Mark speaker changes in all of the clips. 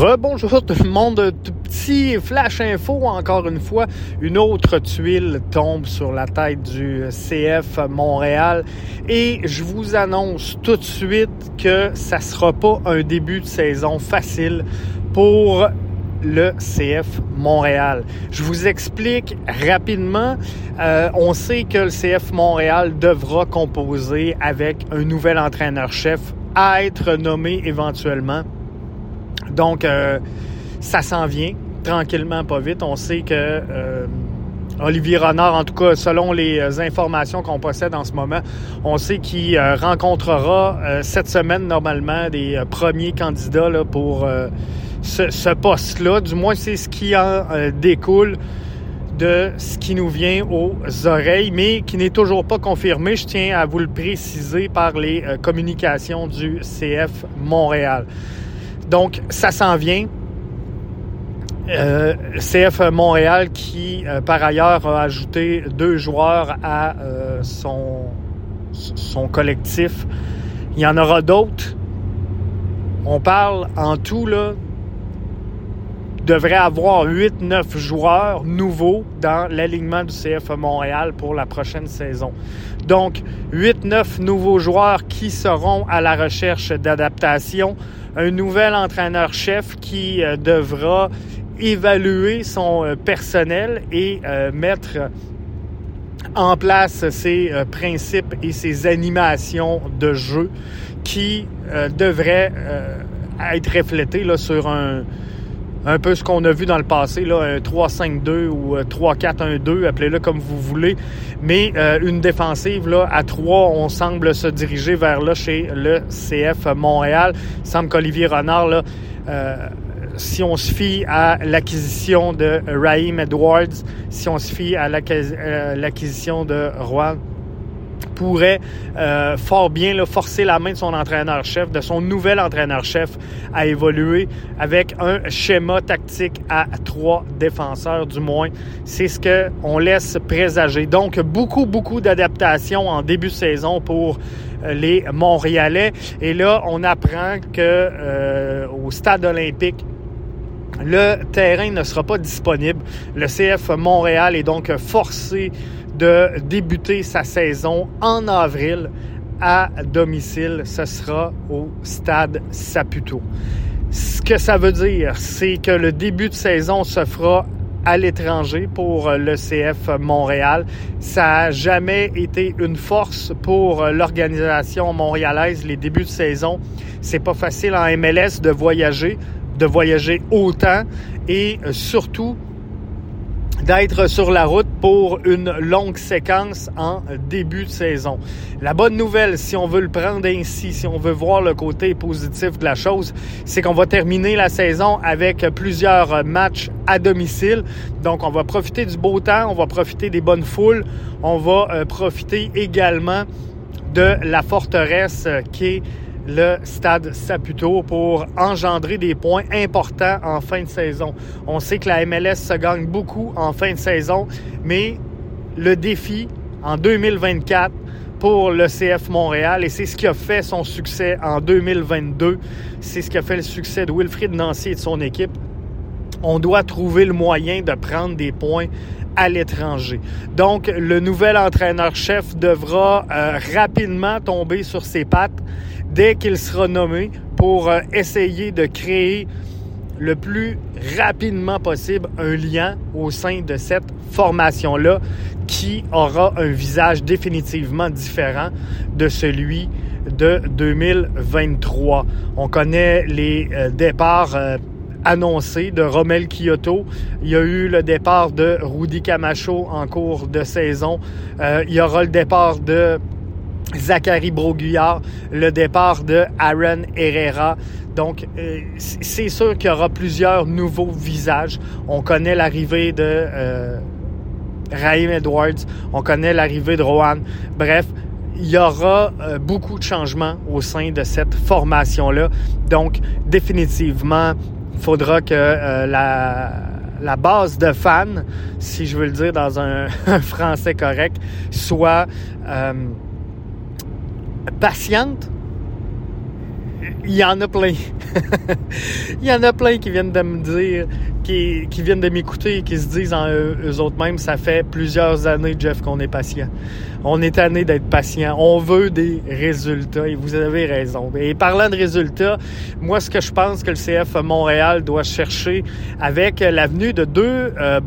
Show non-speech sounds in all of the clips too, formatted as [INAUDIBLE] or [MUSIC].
Speaker 1: Rebonjour tout le monde, petit flash info encore une fois, une autre tuile tombe sur la tête du CF Montréal et je vous annonce tout de suite que ça sera pas un début de saison facile pour le CF Montréal. Je vous explique rapidement. Euh, on sait que le CF Montréal devra composer avec un nouvel entraîneur-chef à être nommé éventuellement donc, euh, ça s'en vient tranquillement, pas vite. On sait que euh, Olivier Renard, en tout cas, selon les euh, informations qu'on possède en ce moment, on sait qu'il rencontrera cette semaine normalement des premiers candidats pour ce poste-là. Du moins, c'est ce qui en découle de ce qui nous vient aux oreilles, mais qui n'est toujours pas confirmé. Je tiens à vous le préciser par les communications du CF Montréal. Donc, ça s'en vient. Euh, CF Montréal qui, euh, par ailleurs, a ajouté deux joueurs à euh, son, son collectif. Il y en aura d'autres. On parle en tout, là, devrait avoir 8-9 joueurs nouveaux dans l'alignement du CF Montréal pour la prochaine saison. Donc, 8-9 nouveaux joueurs qui seront à la recherche d'adaptation un nouvel entraîneur-chef qui euh, devra évaluer son euh, personnel et euh, mettre en place ses principes et ses animations de jeu qui devraient être reflétés là, sur un, un peu ce qu'on a vu dans le passé, là, un 3-5-2 ou 3-4-1-2, appelez-le comme vous voulez. Mais euh, une défensive là, à 3, on semble se diriger vers là chez le CF Montréal. Il semble qu'Olivier Renard, là, euh, si on se fie à l'acquisition de Raheem Edwards, si on se fie à euh, l'acquisition de Rouen pourrait euh, fort bien là, forcer la main de son entraîneur-chef, de son nouvel entraîneur-chef à évoluer avec un schéma tactique à trois défenseurs du moins. C'est ce qu'on laisse présager. Donc, beaucoup, beaucoup d'adaptations en début de saison pour euh, les Montréalais. Et là, on apprend que euh, au stade olympique, le terrain ne sera pas disponible. Le CF Montréal est donc forcé de débuter sa saison en avril à domicile. Ce sera au stade Saputo. Ce que ça veut dire, c'est que le début de saison se fera à l'étranger pour le CF Montréal. Ça n'a jamais été une force pour l'organisation montréalaise les débuts de saison. C'est pas facile en MLS de voyager, de voyager autant et surtout d'être sur la route pour une longue séquence en début de saison. La bonne nouvelle, si on veut le prendre ainsi, si on veut voir le côté positif de la chose, c'est qu'on va terminer la saison avec plusieurs matchs à domicile. Donc, on va profiter du beau temps, on va profiter des bonnes foules, on va euh, profiter également de la forteresse qui est le stade Saputo pour engendrer des points importants en fin de saison. On sait que la MLS se gagne beaucoup en fin de saison, mais le défi en 2024 pour le CF Montréal et c'est ce qui a fait son succès en 2022. C'est ce qui a fait le succès de Wilfried Nancy et de son équipe. On doit trouver le moyen de prendre des points à l'étranger. Donc, le nouvel entraîneur-chef devra euh, rapidement tomber sur ses pattes dès qu'il sera nommé pour euh, essayer de créer le plus rapidement possible un lien au sein de cette formation-là qui aura un visage définitivement différent de celui de 2023. On connaît les euh, départs euh, annoncés de Romel Kyoto. Il y a eu le départ de Rudy Camacho en cours de saison. il y aura le départ de Zachary Broguillard, le départ de Aaron Herrera. Donc, euh, c'est sûr qu'il y aura plusieurs nouveaux visages. On connaît l'arrivée de euh, Raheem Edwards, on connaît l'arrivée de Rohan. Bref, il y aura euh, beaucoup de changements au sein de cette formation-là. Donc, définitivement, il faudra que euh, la, la base de fans, si je veux le dire dans un, [LAUGHS] un français correct, soit patiente il y en a plein. [LAUGHS] il y en a plein qui viennent de me dire, qui, viennent de m'écouter et qui se disent en eux, autres mêmes, ça fait plusieurs années, Jeff, qu'on est patient. On est tanné d'être patient. On veut des résultats et vous avez raison. Et parlant de résultats, moi, ce que je pense que le CF Montréal doit chercher avec l'avenue de deux euh,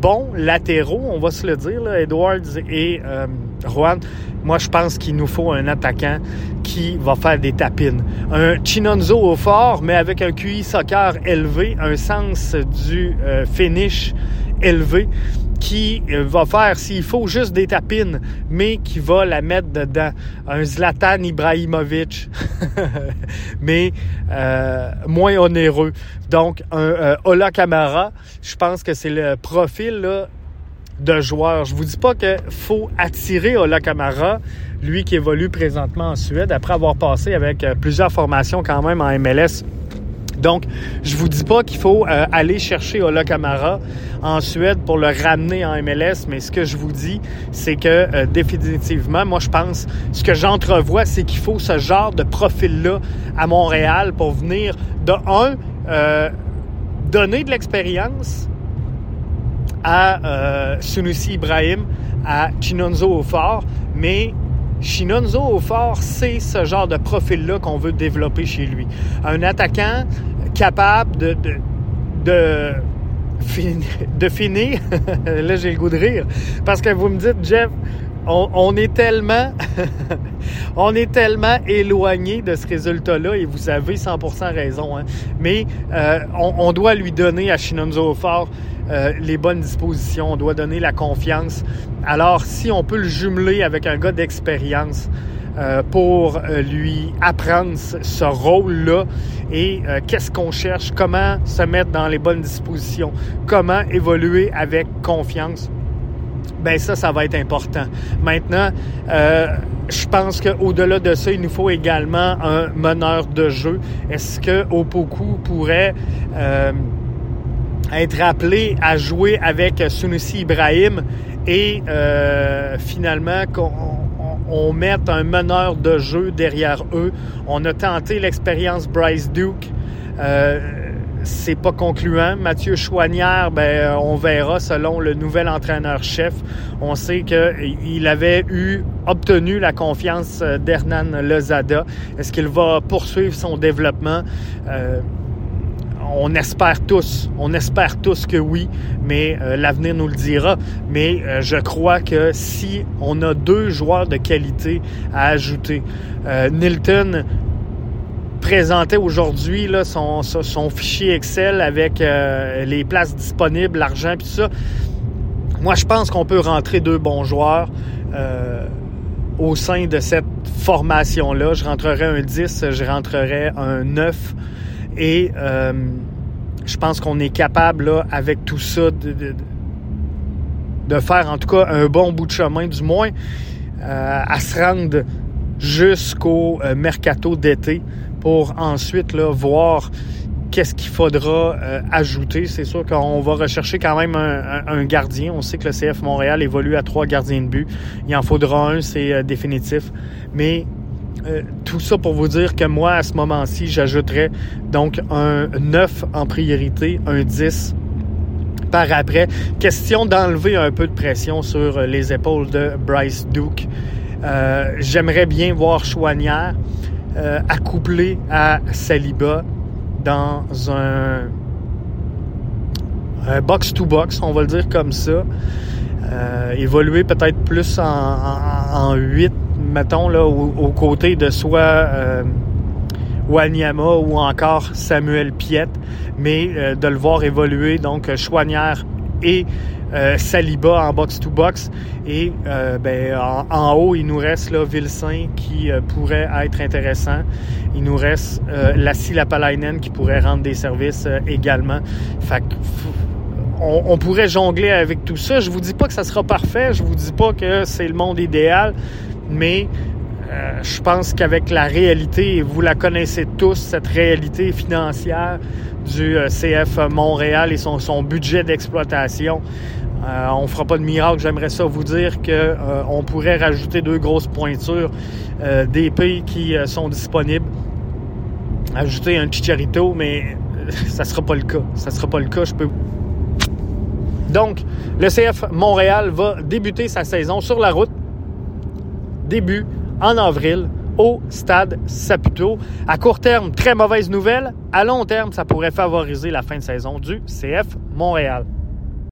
Speaker 1: bons latéraux, on va se le dire, là, Edwards et euh, Juan. Moi, je pense qu'il nous faut un attaquant qui va faire des tapines. Un Chinonzo au fort, mais avec un QI soccer élevé, un sens du euh, finish élevé qui euh, va faire, s'il faut, juste des tapines, mais qui va la mettre dedans. Un Zlatan Ibrahimovic, [LAUGHS] mais euh, moins onéreux. Donc, un euh, Ola Kamara, je pense que c'est le profil là, de joueur. Je vous dis pas qu'il faut attirer Ola Kamara, lui qui évolue présentement en Suède, après avoir passé avec plusieurs formations quand même en MLS donc, je vous dis pas qu'il faut euh, aller chercher Ola Kamara en Suède pour le ramener en MLS, mais ce que je vous dis, c'est que euh, définitivement, moi je pense, ce que j'entrevois, c'est qu'il faut ce genre de profil-là à Montréal pour venir, de un, euh, donner de l'expérience à Sunusi Ibrahim, à Chinonzo Ofort, mais Chinonzo au c'est ce genre de profil-là qu'on veut développer chez lui. Un attaquant capable de, de, de, [LAUGHS] de finir. [LAUGHS] Là, j'ai le goût de rire. Parce que vous me dites, Jeff, on, est tellement, [LAUGHS] on éloigné de ce résultat-là et vous avez 100% raison. Hein. Mais euh, on, doit lui donner à Shinonzo Fort euh, les bonnes dispositions, on doit donner la confiance. Alors, si on peut le jumeler avec un gars d'expérience, euh, pour lui apprendre ce rôle-là et qu'est-ce qu'on cherche, comment se mettre dans les bonnes dispositions, comment évoluer avec confiance ben ça, ça va être important. Maintenant, euh, je pense qu'au-delà de ça, il nous faut également un meneur de jeu. Est-ce que Opoku pourrait euh, être appelé à jouer avec Sunusi Ibrahim et euh, finalement qu'on on mette un meneur de jeu derrière eux? On a tenté l'expérience Bryce Duke. C'est pas concluant. Mathieu Chouanière, ben, on verra selon le nouvel entraîneur-chef. On sait qu'il avait eu, obtenu la confiance d'Hernan Lozada. Est-ce qu'il va poursuivre son développement? Euh, on espère tous, on espère tous que oui, mais euh, l'avenir nous le dira. Mais euh, je crois que si on a deux joueurs de qualité à ajouter, Nilton présentait aujourd'hui son, fichier Excel avec euh, les places disponibles, l'argent et tout ça. Moi, je pense qu'on peut rentrer deux bons joueurs euh, au sein de cette formation-là. Je rentrerai un 10, je rentrerai un 9. Et euh, je pense qu'on est capable, avec tout ça, de, faire en tout cas un bon bout de chemin, du moins, à se rendre jusqu'au mercato d'été pour ensuite là, voir qu'est-ce qu'il faudra euh, ajouter. C'est sûr qu'on va rechercher quand même un, gardien. On sait que le CF Montréal évolue à trois gardiens de but. Il en faudra un, c'est euh, définitif. Mais euh, tout ça pour vous dire que moi, à ce moment-ci, j'ajouterais donc un 9 en priorité, un 10 par après. Question d'enlever un peu de pression sur les épaules de Bryce Duke. J'aimerais bien voir Chouanière euh, accouplé à Saliba dans un, box-to-box, on va le dire comme ça. Euh, évoluer peut-être plus en, 8, mettons, là, aux, côtés de soit euh, Wanyama ou encore Samuel Piet, mais de le voir évoluer, donc Chouanière et euh, Saliba en box-to-box. Et euh, ben, en, haut, il nous reste là, Vilsain qui euh, pourrait être intéressant. Il nous reste Lassie Lapalainen qui pourrait rendre des services également. Fait on, on, pourrait jongler avec tout ça. Je vous dis pas que ça sera parfait. Je vous dis pas que c'est le monde idéal. Mais je pense qu'avec la réalité, et vous la connaissez tous, cette réalité financière du CF Montréal et son, budget d'exploitation, euh, on fera pas de miracle. J'aimerais ça vous dire que euh, on pourrait rajouter deux grosses pointures euh, d'épées qui sont disponibles. ajouter un chicharito, mais [LAUGHS] ça sera pas le cas. Ça sera pas le cas, je peux. Donc, le CF Montréal va débuter sa saison sur la route. Début en avril au stade Saputo. À court terme, très mauvaise nouvelle. À long terme, ça pourrait favoriser la fin de saison du CF Montréal.